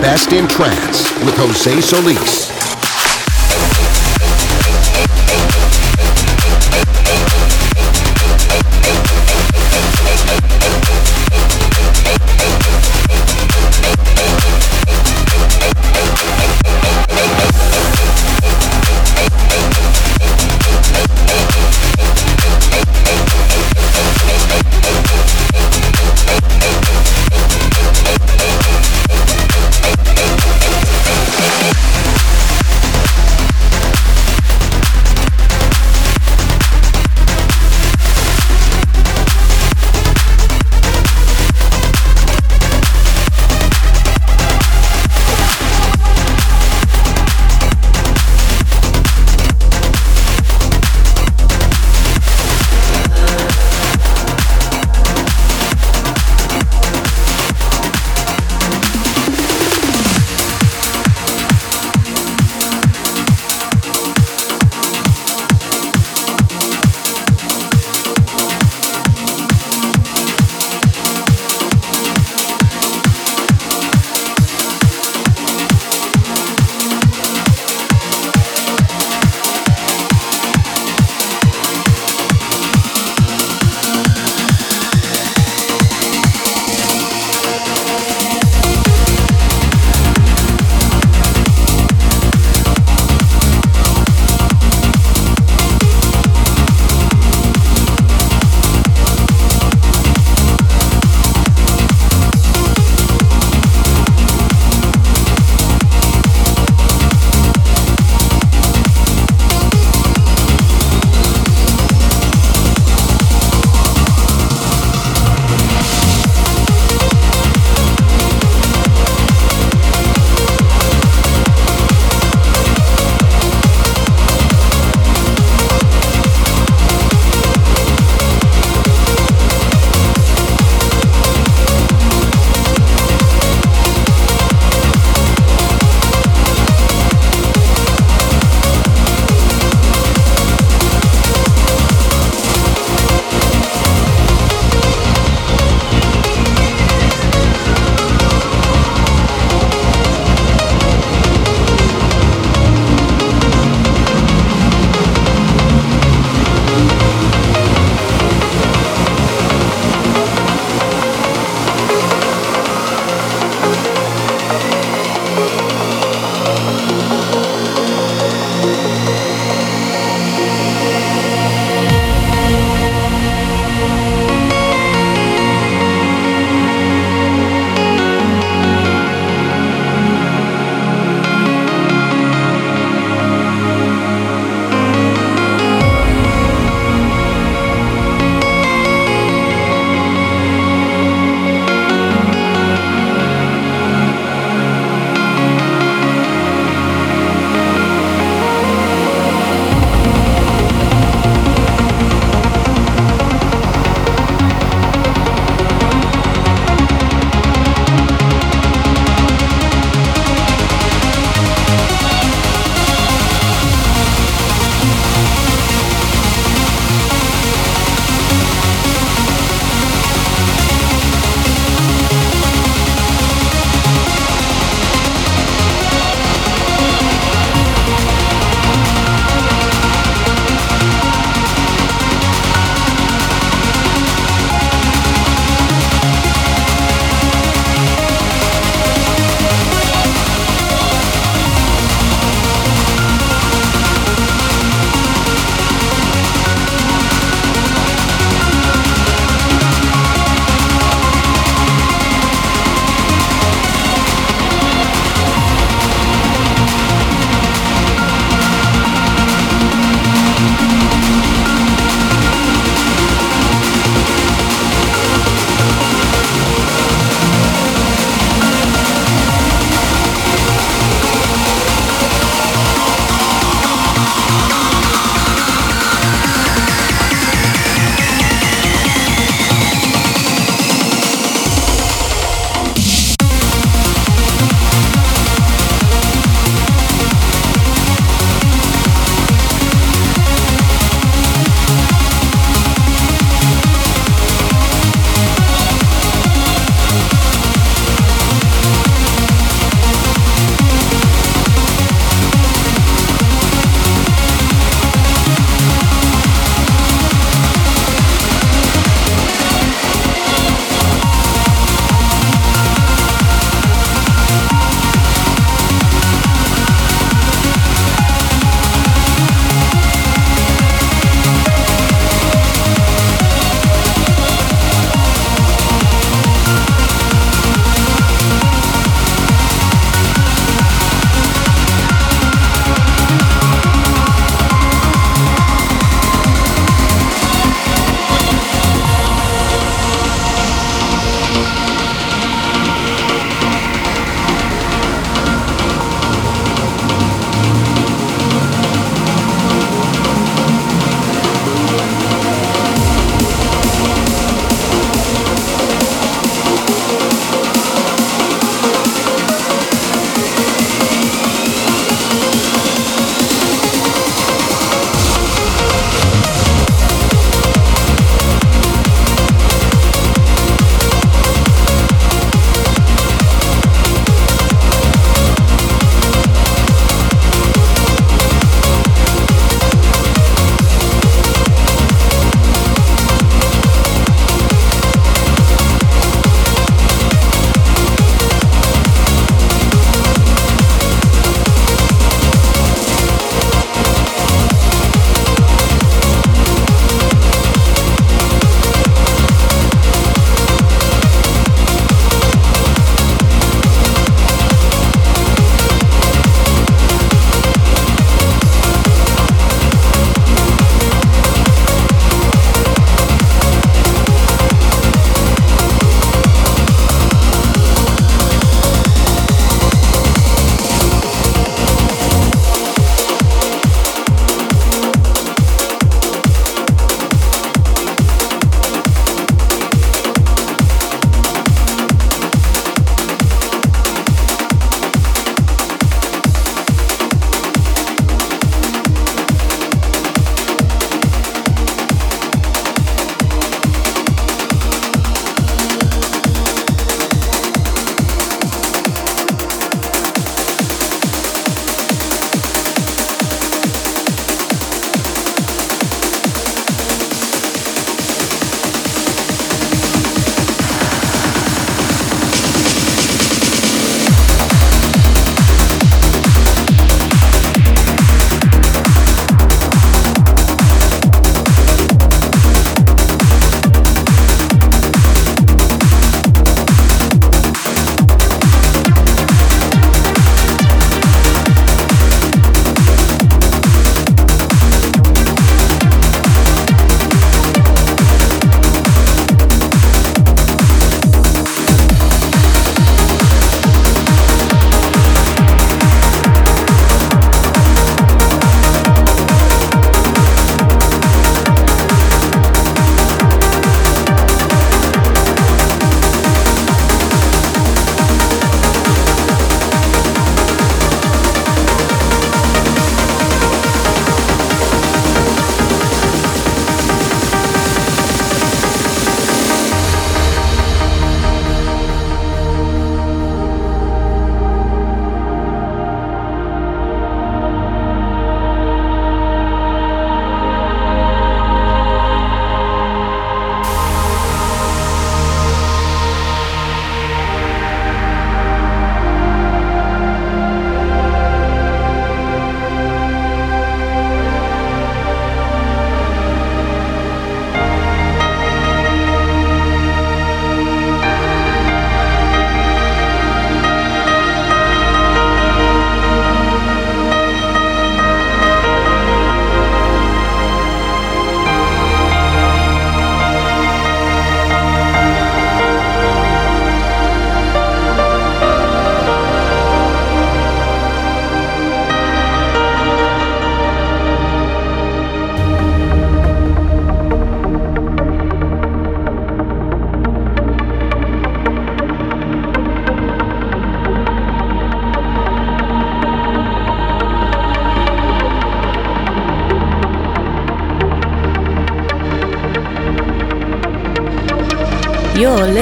Best in trance with Jose Solis.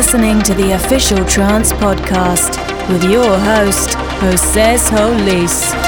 Listening to the official Trance Podcast with your host, Jose Solis.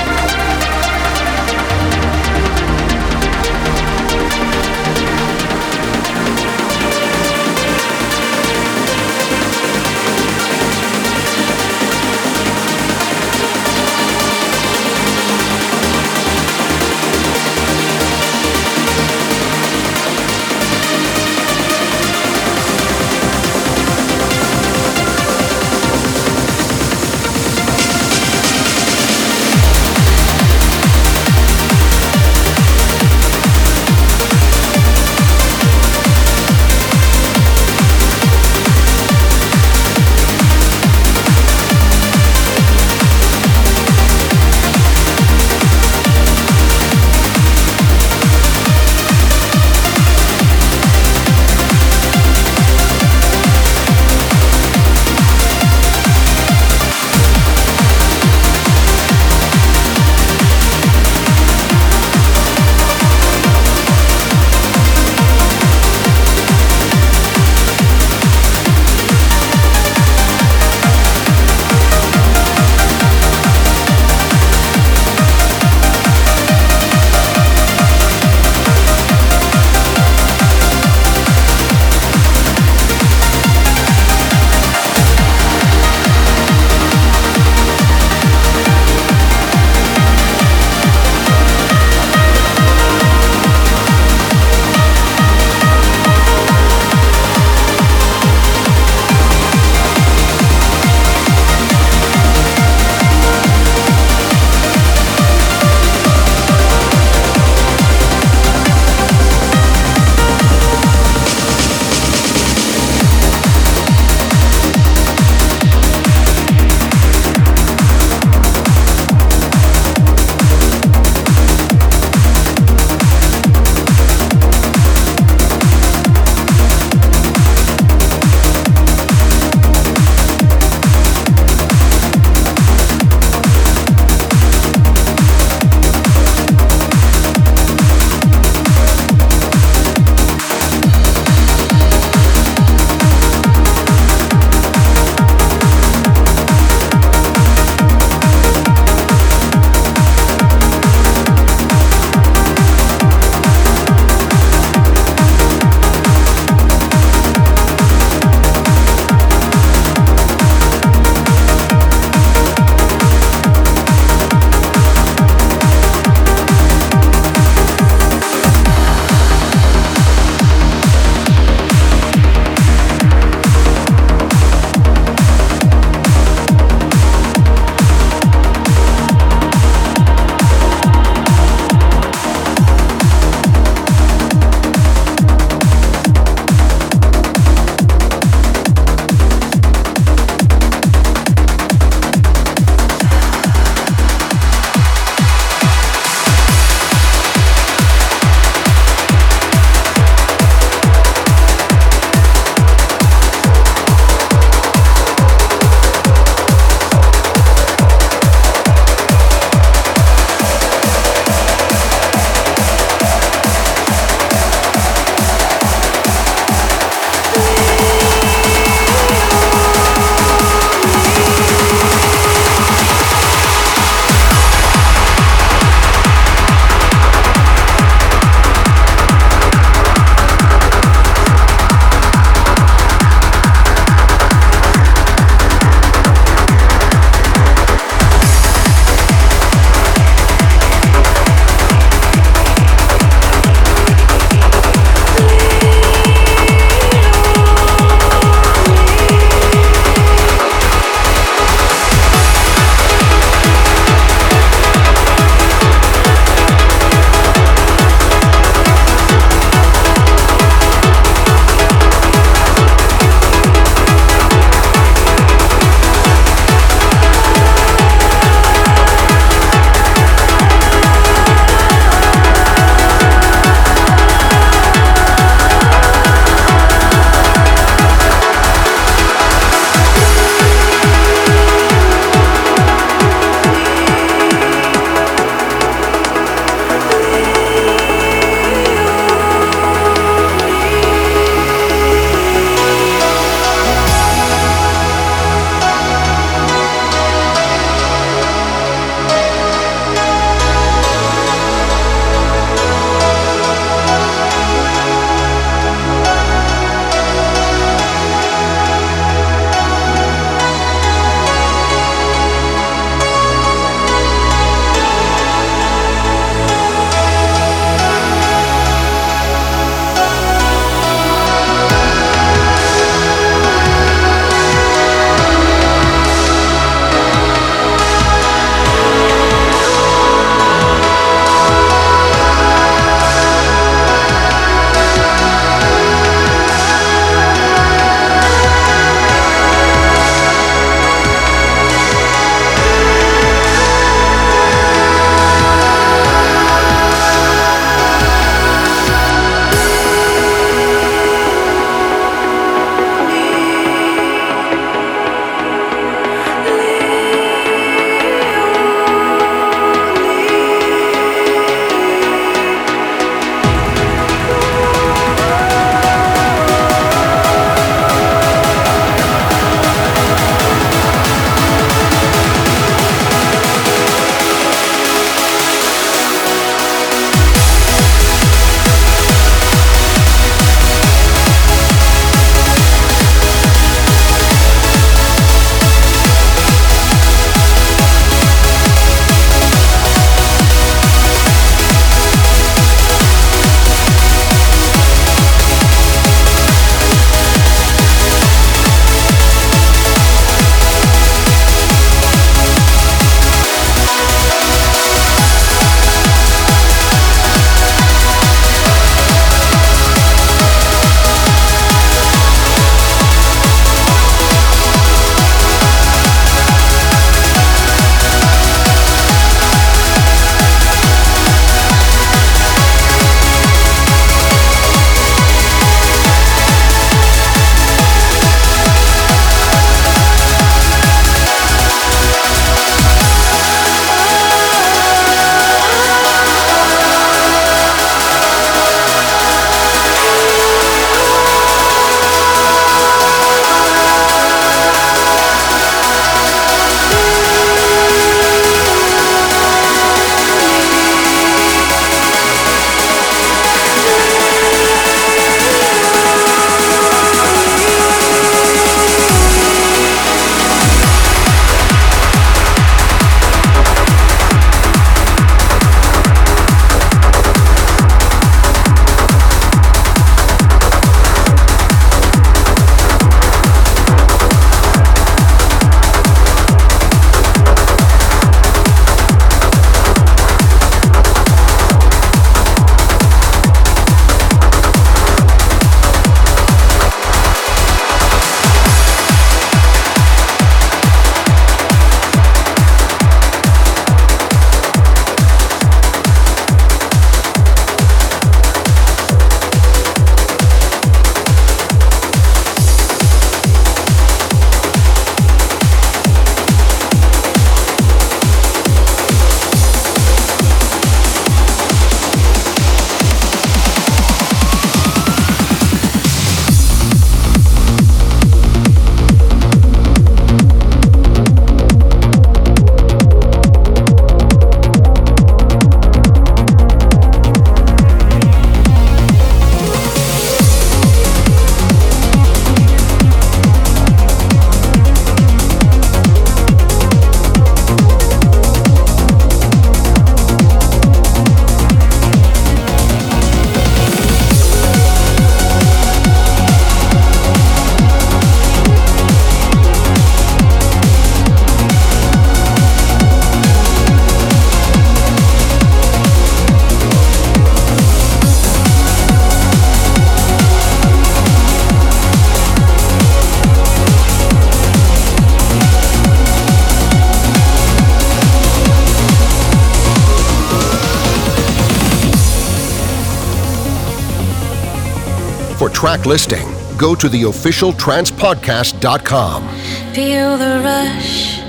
Listing, go to the officialtrancepodcast.com. Feel the rush,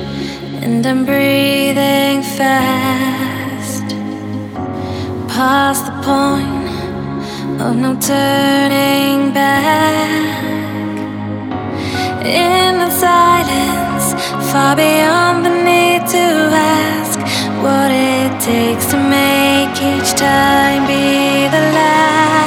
and I'm breathing fast. Past the point of no turning back. In the silence, far beyond the need to ask what it takes to make each time be the last.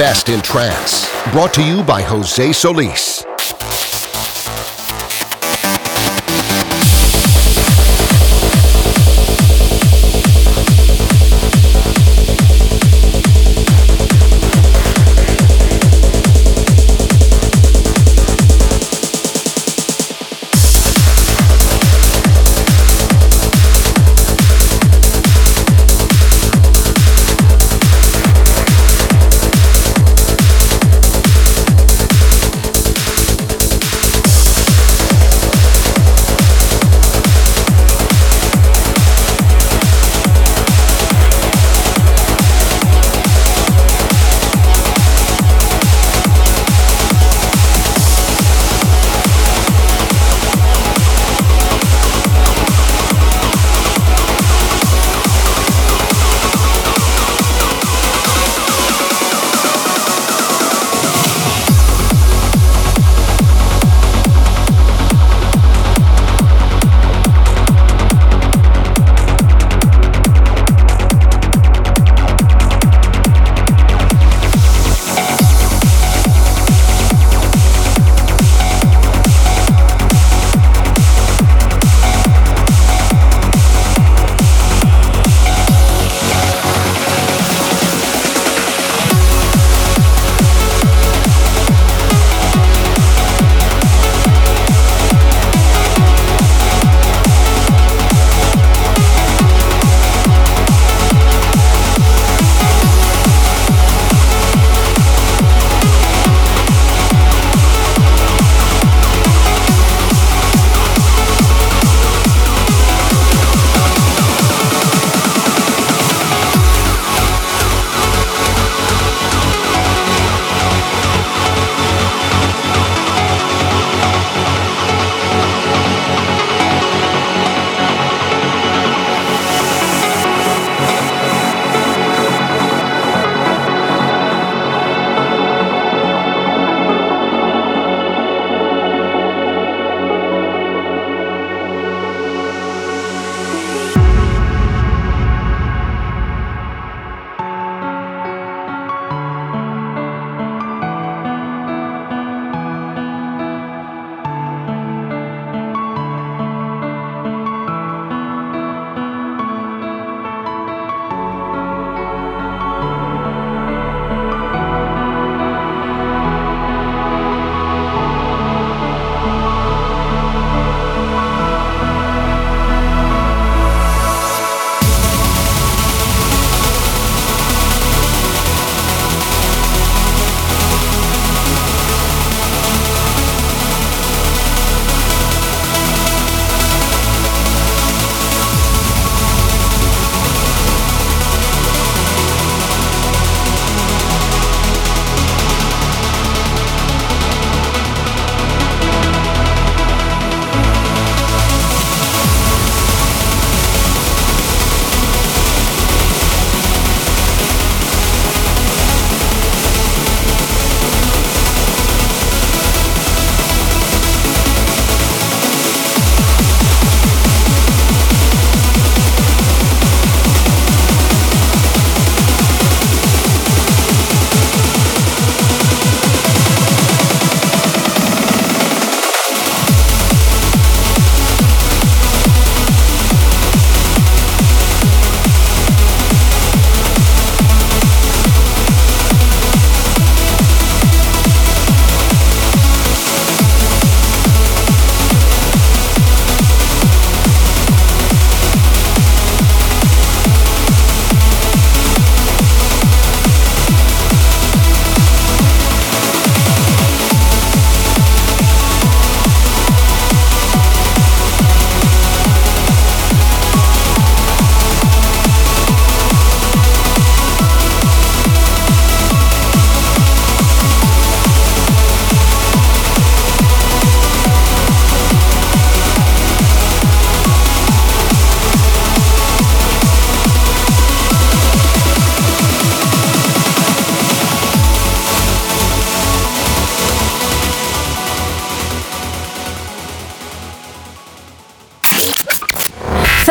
Best in trance. Brought to you by Jose Solis.